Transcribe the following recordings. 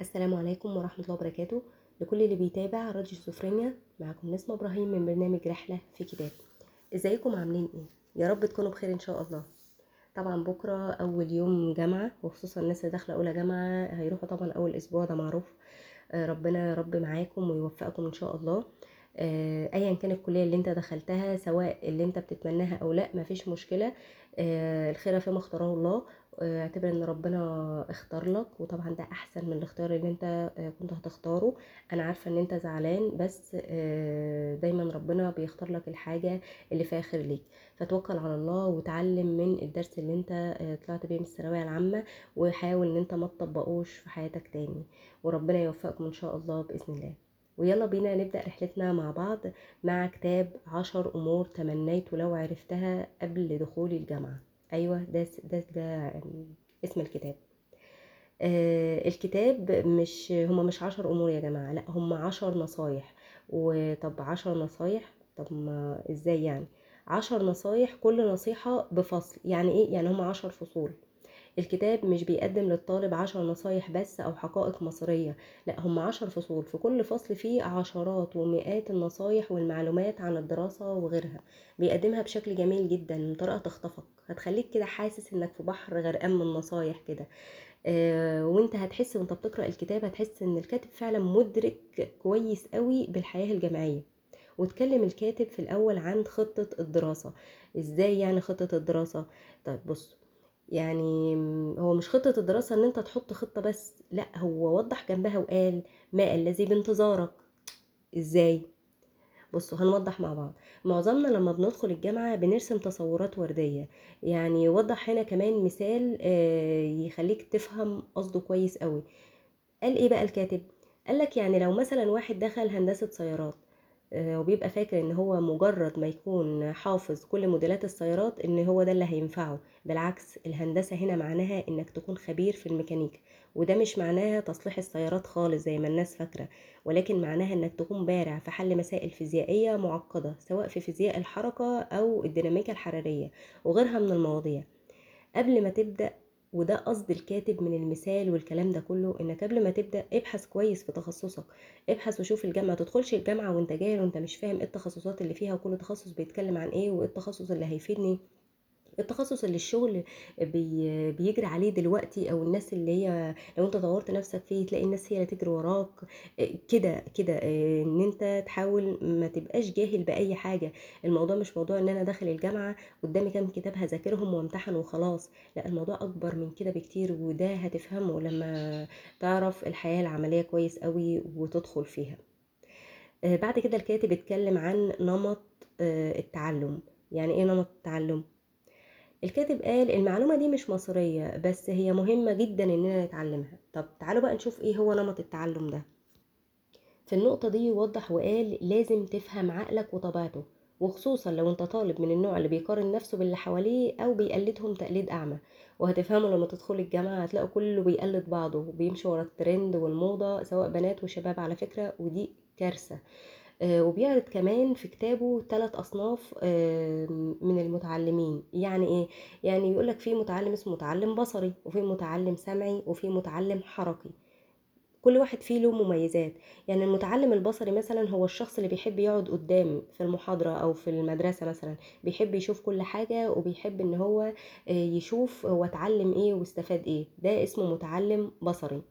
السلام عليكم ورحمة الله وبركاته. لكل اللي بيتابع راديو سفرينيا معكم نسمة إبراهيم من برنامج رحلة في كتاب. إزيكم؟ عاملين إيه؟ يا رب تكونوا بخير إن شاء الله. طبعا بكرة أول يوم جامعة وخصوصا الناس اللي داخلة أولى جامعة هيروحوا طبعا أول أسبوع ده معروف. آه، ربنا يا رب معاكم ويوفقكم إن شاء الله. آه، ايا كان الكلية اللي أنت دخلتها سواء اللي أنت بتتمناها أو لأ مفيش مشكلة. آه، الخير فيما اختاره الله. اعتبر إن ربنا اختار لك وطبعا ده أحسن من الاختيار اللي أنت آه، كنت هتختاره. أنا عارفة إن أنت زعلان بس آه، دايما ربنا بيختار لك الحاجة اللي فيها خير ليك. فتوكل على الله وتعلم من الدرس اللي أنت آه، طلعت بيه من الثانوية العامة وحاول إن أنت ما تطبقوش في حياتك تاني. وربنا يوفقكم إن شاء الله بإذن الله. ويلا بينا نبدأ رحلتنا مع بعض مع كتاب عشر أمور تمنيت لو عرفتها قبل دخولي الجامعة. أيوة ده ده, ده اسم الكتاب. آه الكتاب مش هما مش عشر أمور يا جماعة لأ هما عشر نصايح. وطب عشر نصايح؟ طب ما إزاي يعني؟ عشر نصايح كل نصيحة بفصل. يعني إيه؟ يعني هما عشر فصول. الكتاب مش بيقدم للطالب عشر نصايح بس أو حقائق مصرية لا هم عشر فصول في كل فصل فيه عشرات ومئات النصايح والمعلومات عن الدراسة وغيرها بيقدمها بشكل جميل جدا بطريقة تخطفك هتخليك كده حاسس إنك في بحر غرقان من نصايح كده آه وأنت هتحس وأنت بتقرأ الكتاب هتحس إن الكاتب فعلا مدرك كويس قوي بالحياة الجامعية واتكلم الكاتب في الأول عن خطة الدراسة إزاي يعني خطة الدراسة؟ طيب بص يعني هو مش خطة الدراسة إن أنت تحط خطة بس لأ هو وضح جنبها وقال ما الذي بانتظارك. إزاي؟ بصوا هنوضح مع بعض. معظمنا لما بندخل الجامعة بنرسم تصورات وردية. يعني يوضح هنا كمان مثال آه، يخليك تفهم قصده كويس قوي قال إيه بقى الكاتب؟ قالك يعني لو مثلا واحد دخل هندسة سيارات وبيبقى فاكر إن هو مجرد ما يكون حافظ كل موديلات السيارات إن هو ده اللي هينفعه. بالعكس الهندسة هنا معناها إنك تكون خبير في الميكانيكا وده مش معناها تصليح السيارات خالص زي ما الناس فاكرة ولكن معناها إنك تكون بارع في حل مسائل فيزيائية معقدة سواء في فيزياء الحركة أو الديناميكا الحرارية وغيرها من المواضيع. قبل ما تبدأ وده قصد الكاتب من المثال والكلام ده كله إنك قبل ما تبدأ ابحث كويس في تخصصك ابحث وشوف الجامعة. تدخلش الجامعة وأنت جاهل وأنت مش فاهم إيه التخصصات اللي فيها وكل تخصص بيتكلم عن إيه وإيه التخصص اللي هيفيدني. التخصص اللي الشغل بي بيجري عليه دلوقتي أو الناس اللي هي لو أنت طورت نفسك فيه تلاقي الناس هي اللي تجري وراك إيه كده كده إيه إن أنت تحاول ما تبقاش جاهل بأي حاجة. الموضوع مش موضوع إن أنا داخل الجامعة قدامي كام كتاب هذاكرهم وامتحن وخلاص لا الموضوع أكبر من كده بكتير وده هتفهمه لما تعرف الحياة العملية كويس قوي وتدخل فيها. آه، بعد كده الكاتب اتكلم عن نمط آه، التعلم. يعني إيه نمط التعلم؟ الكاتب قال المعلومة دي مش مصرية بس هي مهمة جدا إننا نتعلمها. طب تعالوا بقى نشوف إيه هو نمط التعلم ده. في النقطة دي يوضح وقال لازم تفهم عقلك وطبيعته وخصوصا لو أنت طالب من النوع اللي بيقارن نفسه باللي حواليه أو بيقلدهم تقليد أعمى. وهتفهموا لما تدخل الجامعة هتلاقوا كله بيقلد بعضه وبيمشي ورا الترند والموضة سواء بنات وشباب على فكرة ودي كارثة. وبيعرض كمان في كتابه ثلاث أصناف آه، من المتعلمين. يعني إيه؟ يعني يقولك في متعلم اسمه متعلم بصري وفي متعلم سمعي وفي متعلم حركي. كل واحد فيه له مميزات. يعني المتعلم البصري مثلا هو الشخص اللي بيحب يقعد قدام في المحاضرة أو في المدرسة مثلا. بيحب يشوف كل حاجة وبيحب إن هو آه، يشوف هو اتعلم إيه واستفاد إيه. ده اسمه متعلم بصري.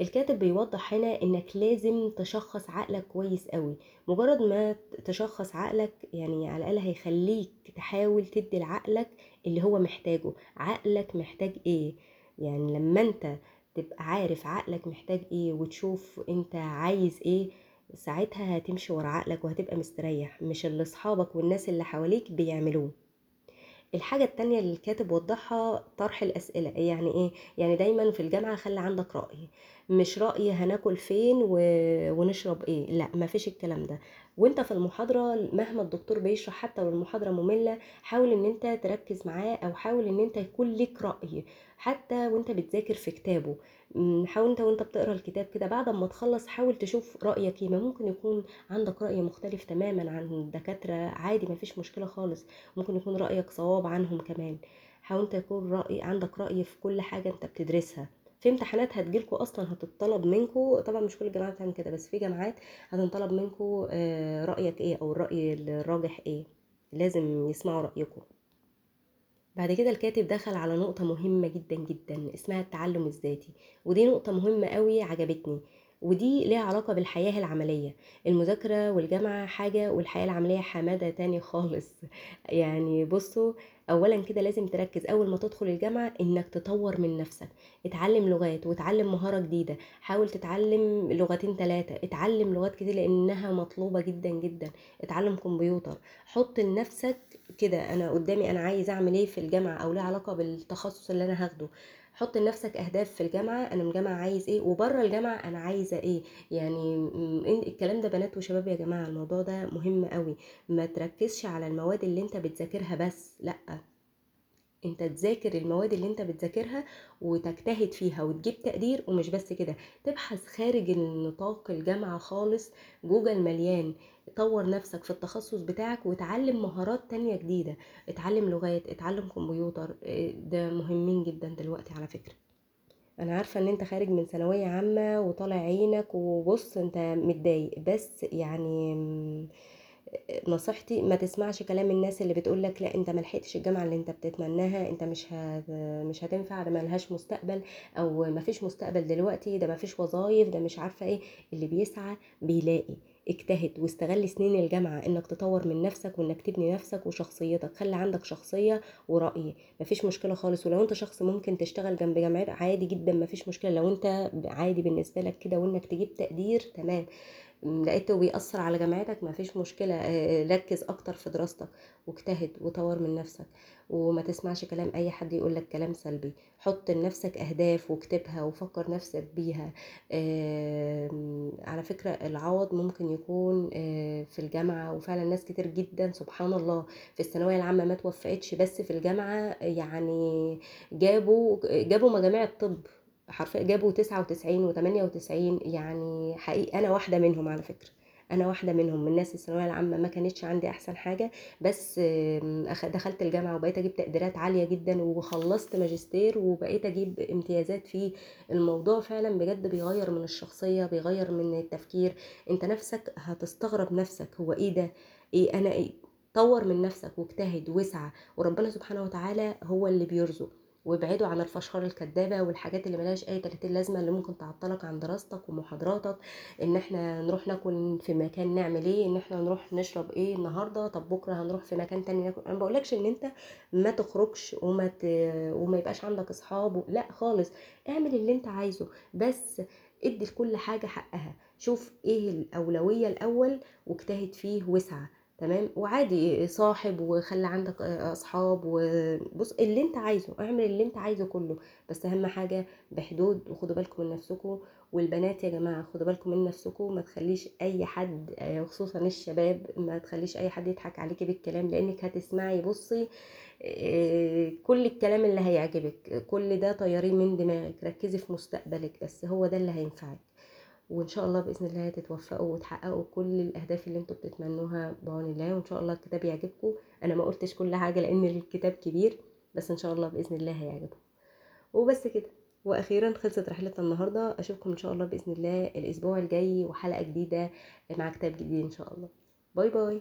الكاتب بيوضح هنا إنك لازم تشخص عقلك كويس قوي مجرد ما تشخص عقلك يعني على الأقل هيخليك تحاول تدي لعقلك اللي هو محتاجه. عقلك محتاج إيه؟ يعني لما أنت تبقى عارف عقلك محتاج إيه وتشوف أنت عايز إيه ساعتها هتمشي ورا عقلك وهتبقى مستريح. مش اللي أصحابك والناس اللي حواليك بيعملوه. الحاجة التانية اللي الكاتب وضحها طرح الأسئلة. يعني إيه؟ يعني دايما في الجامعة خلي عندك رأي. مش رأي هناكل فين و... ونشرب إيه. لا مفيش الكلام ده. وأنت في المحاضرة مهما الدكتور بيشرح حتى لو المحاضرة مملة حاول إن أنت تركز معاه أو حاول إن أنت يكون ليك رأي. حتى وانت بتذاكر في كتابه. حاول انت وانت بتقرأ الكتاب كده بعد ما تخلص حاول تشوف رأيك إيه ما ممكن يكون عندك رأي مختلف تماما عن الدكاترة عادي مفيش مشكلة خالص. ممكن يكون رأيك صواب عنهم كمان. حاول انت يكون رأي عندك رأي في كل حاجة انت بتدرسها. في امتحانات هتجيلكوا أصلا هتطلب منكوا طبعا مش كل الجامعات بتعمل كده بس في جامعات هتنطلب منكوا آه، رأيك إيه أو الرأي الراجح إيه. لازم يسمعوا رايكم بعد كده الكاتب دخل على نقطة مهمة جدا جدا اسمها التعلم الذاتي. ودي نقطة مهمة قوي عجبتني. ودي ليها علاقة بالحياة العملية. المذاكرة والجامعة حاجة والحياة العملية حمادة تاني خالص. يعني بصوا اولا كده لازم تركز أول ما تدخل الجامعة إنك تطور من نفسك. اتعلم لغات واتعلم مهارة جديدة. حاول تتعلم لغتين ثلاثة اتعلم لغات كتير لأنها مطلوبة جدا جدا. اتعلم كمبيوتر. حط لنفسك كده أنا قدامي أنا عايز أعمل إيه في الجامعة أو ليه علاقة بالتخصص اللي أنا هاخده. حط لنفسك أهداف في الجامعة أنا من الجامعة عايز إيه وبره الجامعة أنا عايزة إيه. يعني الكلام ده بنات وشباب يا جماعة الموضوع ده مهم قوي ما تركزش على المواد اللي أنت بتذاكرها بس لأ. أنت تذاكر المواد اللي أنت بتذاكرها وتجتهد فيها وتجيب تقدير ومش بس كده. تبحث خارج النطاق الجامعة خالص جوجل مليان. طور نفسك في التخصص بتاعك وتعلم مهارات تانية جديدة. اتعلم لغات اتعلم كمبيوتر آه، ده مهمين جدا دلوقتي على فكرة. أنا عارفة إن أنت خارج من ثانوية عامة وطالع عينك وبص أنت متضايق بس يعني م، نصيحتي ما تسمعش كلام الناس اللي بتقولك لا أنت ملحقتش الجامعة اللي أنت بتتمناها أنت مش. مش هتنفع ده ملهاش مستقبل أو مفيش مستقبل دلوقتي ده مفيش وظايف ده مش عارفة إيه. اللي بيسعى بيلاقي. اجتهد واستغل سنين الجامعة إنك تطور من نفسك وإنك تبني نفسك وشخصيتك. خلي عندك شخصية ورأي مفيش مشكلة خالص. ولو أنت شخص ممكن تشتغل جنب جامعات عادي جدا مفيش مشكلة. لو أنت عادي بالنسبة لك كده وإنك تجيب تقدير تمام. لقيته بيأثر على جامعتك مفيش مشكلة ركز أكتر في دراستك واجتهد وطور من نفسك. وما تسمعش كلام أي حد يقولك كلام سلبي. حط لنفسك أهداف واكتبها وفكر نفسك بيها. آم، على فكرة العوض ممكن يكون في الجامعة وفعلا ناس كتير جدا سبحان الله في الثانوية العامة ما توفقتش بس في الجامعة يعني جابوا جابوا مجاميع الطب. حرفيا جابوا تسعة وتسعين وتمانية وتسعين يعني حقيقي أنا واحدة منهم على فكرة. أنا واحدة منهم من الناس الثانوية العامة ما كانتش عندي أحسن حاجة بس دخلت الجامعة وبقيت أجيب تقديرات عالية جدا وخلصت ماجستير وبقيت أجيب امتيازات فيه الموضوع فعلا بجد بيغير من الشخصية بيغير من التفكير. أنت نفسك هتستغرب نفسك هو إيه ده؟ إيه أنا إيه؟ طور من نفسك واجتهد واسعى وربنا سبحانه وتعالى هو اللي بيرزق. وابعدوا عن الفشار الكدابة والحاجات اللي ملهاش أي 30 لازمة اللي ممكن تعطلك عن دراستك ومحاضراتك إن إحنا نروح ناكل في مكان نعمل إيه إن إحنا نروح نشرب إيه النهارده طب بكرة هنروح في مكان تاني ناكل أنا بقولكش إن أنت ما تخرجش وما ت... وما يبقاش عندك أصحاب. لأ خالص اعمل اللي أنت عايزه بس ادي لكل حاجة حقها شوف إيه الأولوية الأول واجتهد فيه واسعى تمام؟ وعادي صاحب وخلي عندك أصحاب وبص اللي أنت عايزه اعمل اللي أنت عايزه كله. بس أهم حاجة بحدود وخدوا بالكم من نفسكم. والبنات يا جماعة خدوا بالكم من نفسكم. ما تخليش أي حد خصوصا الشباب ما تخليش أي حد يضحك عليكي بالكلام. لأنك هتسمعي بصي كل الكلام اللي هيعجبك. كل ده طيارين من دماغك. ركزي في مستقبلك. بس هو ده اللي هينفعك. وإن شاء الله بإذن الله تتوفقوا وتحققوا كل الأهداف اللي أنتوا بتتمنوها بعون الله وإن شاء الله الكتاب يعجبكم. أنا ما قلتش كل حاجة لأن الكتاب كبير بس إن شاء الله بإذن الله هيعجبكم. وبس كده. وأخيرا خلصت رحلتنا النهارده. أشوفكم إن شاء الله بإذن الله الأسبوع الجاي وحلقة جديدة مع كتاب جديد إن شاء الله. باي باي.